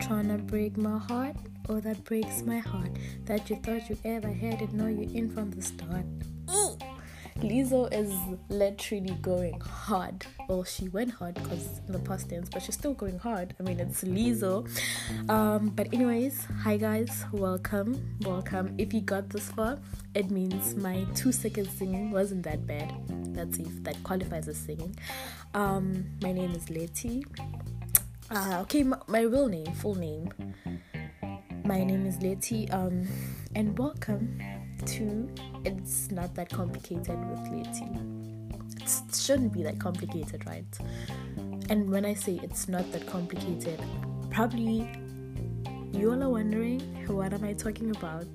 trying to break my heart? Oh, that breaks my heart. That you thought you ever had it, no, you're in from the start. Ooh. Lizzo is literally going hard. Well, she went hard because in the past tense, but she's still going hard. I mean, it's Lizzo. Um, but anyways, hi guys, welcome, welcome. If you got this far, it means my two seconds singing wasn't that bad. That's if that qualifies as singing. Um, my name is Letty. Uh, okay, my, my real name, full name. My name is Letty. Um, and welcome to It's Not That Complicated with Letty. It shouldn't be that complicated, right? And when I say it's not that complicated, probably you all are wondering what am I talking about?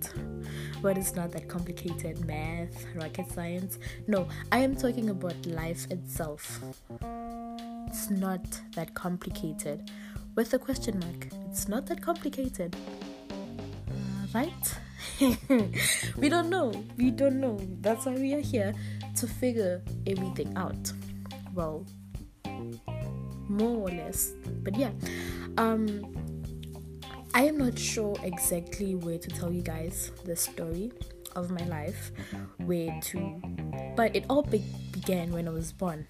What is not that complicated? Math, rocket science? No, I am talking about life itself it's not that complicated. With a question mark, it's not that complicated. Uh, right? we don't know. We don't know. That's why we are here to figure everything out. Well, more or less. But yeah, um, I am not sure exactly where to tell you guys the story of my life, where to, but it all be- began when I was born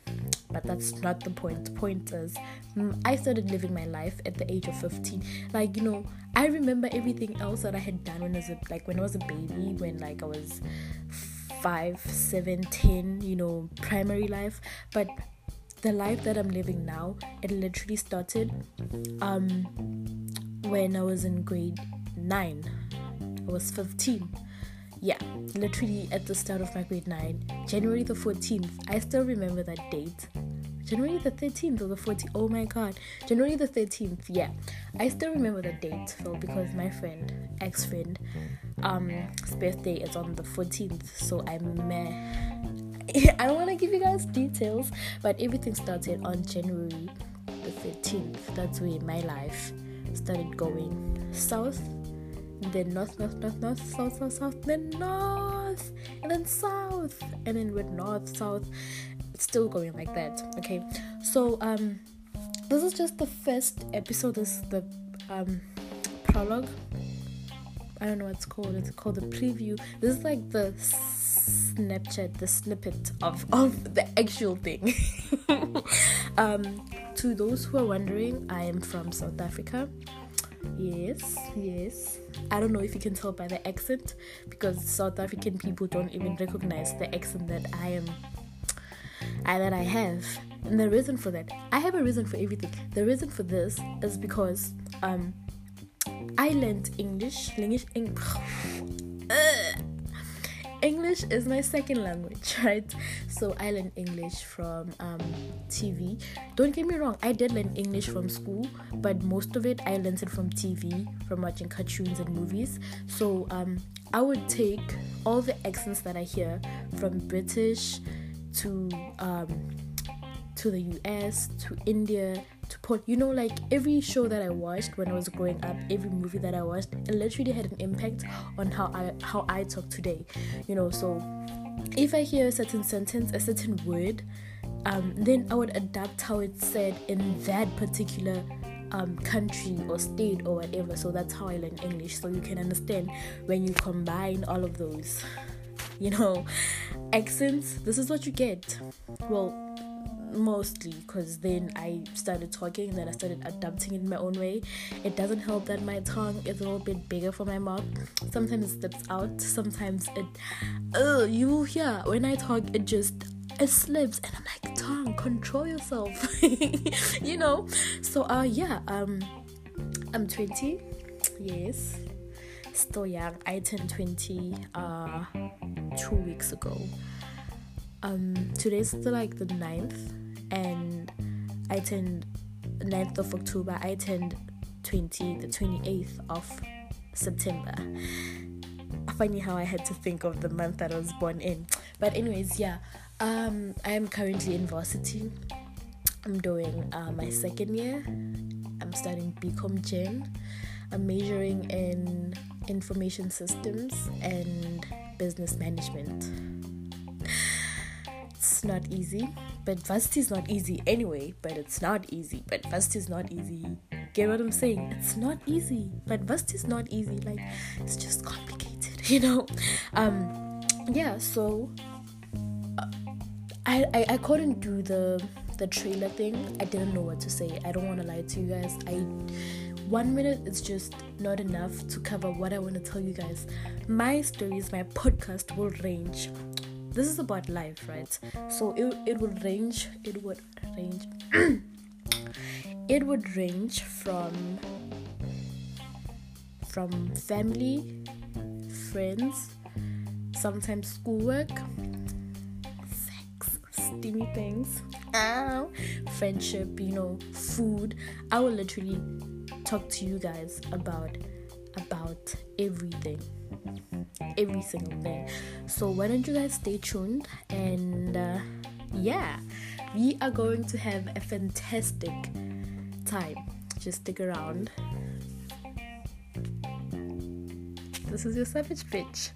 but that's not the point. The point is, mm, I started living my life at the age of 15. Like, you know, I remember everything else that I had done when I was a, like when I was a baby, when like I was five, seven, ten, you know, primary life. But the life that I'm living now, it literally started um when I was in grade nine. I was 15 yeah, literally at the start of my grade 9, January the 14th. I still remember that date. January the 13th or the 14th. Oh my god. January the 13th. Yeah. I still remember the date, Phil, because my friend, ex friend, um, his birthday is on the 14th. So I'm meh. I don't want to give you guys details, but everything started on January the 13th. That's where my life started going south then north, north, north, north, south, south, south, then north, and then south, and then with north, south. It's still going like that. Okay, so um, this is just the first episode. This is the um prologue. I don't know what it's called. It's called the preview. This is like the Snapchat, the snippet of of the actual thing. um, to those who are wondering, I am from South Africa. Yes, yes. I don't know if you can tell by the accent because South African people don't even recognize the accent that I am I, that I have. And the reason for that, I have a reason for everything. The reason for this is because um I learned English, English, English English is my second language, right? So I learned English from um, TV. Don't get me wrong, I did learn English from school, but most of it I learned it from TV, from watching cartoons and movies. So um, I would take all the accents that I hear from British to um, to the US to India to you know like every show that I watched when I was growing up, every movie that I watched, it literally had an impact on how I how I talk today. You know, so if I hear a certain sentence, a certain word, um, then I would adapt how it's said in that particular um, country or state or whatever. So that's how I learn English. So you can understand when you combine all of those, you know, accents. This is what you get. Well, mostly because then I started talking then I started adapting in my own way. It doesn't help that my tongue is a little bit bigger for my mouth. Sometimes it slips out, sometimes it Oh, you will hear when I talk it just it slips and I'm like tongue control yourself. You know? So uh yeah um I'm 20 yes. Still young. I turned 20 uh two weeks ago. Um today's the like the 9th and I turned 9th of October, I turned 20, the 28th of September. Funny how I had to think of the month that I was born in. But anyways, yeah, um, I am currently in varsity. I'm doing uh, my second year. I'm studying BCom Gen. I'm majoring in information systems and business management not easy, but varsity is not easy anyway. But it's not easy. But varsity is not easy get what I'm saying? It's not easy. But varsity is not easy. Like it's just complicated, you know. Um, yeah. So uh, I, I I couldn't do the the trailer thing. I didn't know what to say. I don't want to lie to you guys. I one minute is just not enough to cover what I want to tell you guys. My stories, my podcast will range. This is about life, right? So it it would range. It would range. it would range from from family, friends, sometimes schoolwork, sex, steamy things, ow, friendship, you know, food. I will literally talk to you guys about about everything every single thing so why don't you guys stay tuned and uh, yeah we are going to have a fantastic time. Just stick around. This is your savage bitch.